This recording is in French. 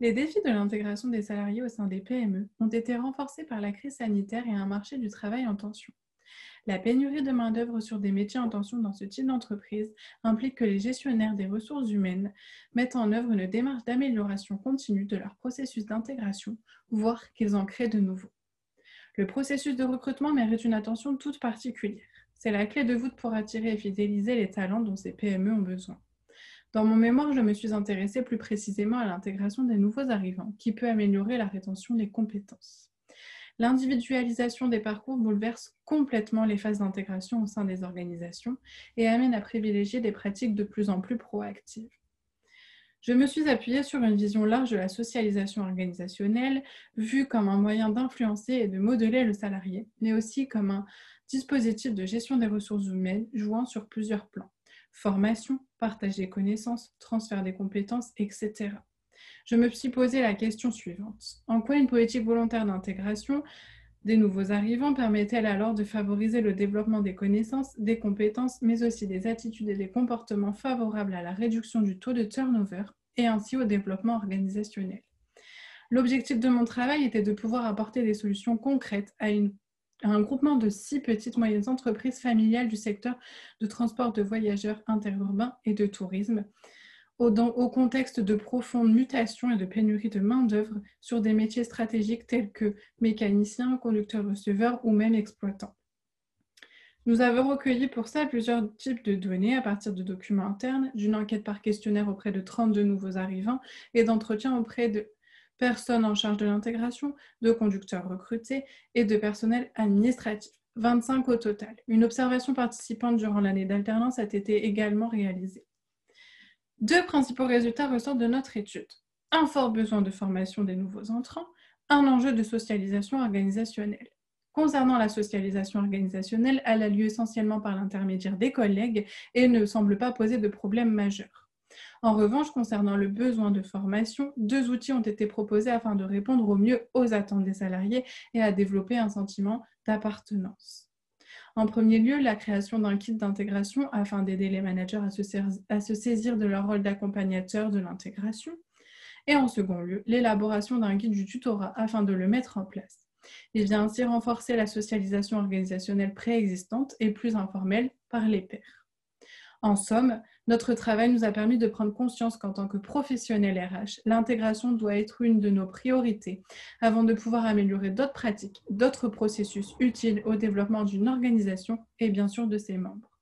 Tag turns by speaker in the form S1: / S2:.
S1: Les défis de l'intégration des salariés au sein des PME ont été renforcés par la crise sanitaire et un marché du travail en tension. La pénurie de main-d'œuvre sur des métiers en tension dans ce type d'entreprise implique que les gestionnaires des ressources humaines mettent en œuvre une démarche d'amélioration continue de leur processus d'intégration, voire qu'ils en créent de nouveaux. Le processus de recrutement mérite une attention toute particulière. C'est la clé de voûte pour attirer et fidéliser les talents dont ces PME ont besoin. Dans mon mémoire, je me suis intéressée plus précisément à l'intégration des nouveaux arrivants, qui peut améliorer la rétention des compétences. L'individualisation des parcours bouleverse complètement les phases d'intégration au sein des organisations et amène à privilégier des pratiques de plus en plus proactives. Je me suis appuyée sur une vision large de la socialisation organisationnelle, vue comme un moyen d'influencer et de modeler le salarié, mais aussi comme un dispositif de gestion des ressources humaines jouant sur plusieurs plans. Formation, partage des connaissances, transfert des compétences, etc. Je me suis posé la question suivante. En quoi une politique volontaire d'intégration des nouveaux arrivants permet-elle alors de favoriser le développement des connaissances, des compétences, mais aussi des attitudes et des comportements favorables à la réduction du taux de turnover et ainsi au développement organisationnel? L'objectif de mon travail était de pouvoir apporter des solutions concrètes à, un groupement de six petites moyennes entreprises familiales du secteur de transport de voyageurs interurbains et de tourisme, au, contexte de profondes mutations et de pénurie de main-d'œuvre sur des métiers stratégiques tels que mécanicien, conducteur-receveur ou même exploitant. Nous avons recueilli pour ça plusieurs types de données à partir de documents internes, d'une enquête par questionnaire auprès de 32 nouveaux arrivants et d'entretiens auprès de personnes en charge de l'intégration, de conducteurs recrutés et de personnel administratif. 25 au total. Une observation participante durant l'année d'alternance a été également réalisée. Deux principaux résultats ressortent de notre étude. Un fort besoin de formation des nouveaux entrants, un enjeu de socialisation organisationnelle. Concernant la socialisation organisationnelle, elle a lieu essentiellement par l'intermédiaire des collègues et ne semble pas poser de problème majeur. En revanche, concernant le besoin de formation, deux outils ont été proposés afin de répondre au mieux aux attentes des salariés et à développer un sentiment d'appartenance. En premier lieu, la création d'un kit d'intégration afin d'aider les managers à se, saisir de leur rôle d'accompagnateur de l'intégration. Et en second lieu, l'élaboration d'un guide du tutorat afin de le mettre en place. Il vient ainsi renforcer la socialisation organisationnelle préexistante et plus informelle par les pairs. En somme, notre travail nous a permis de prendre conscience qu'en tant que professionnel RH, l'intégration doit être une de nos priorités avant de pouvoir améliorer d'autres pratiques, d'autres processus utiles au développement d'une organisation et bien sûr de ses membres.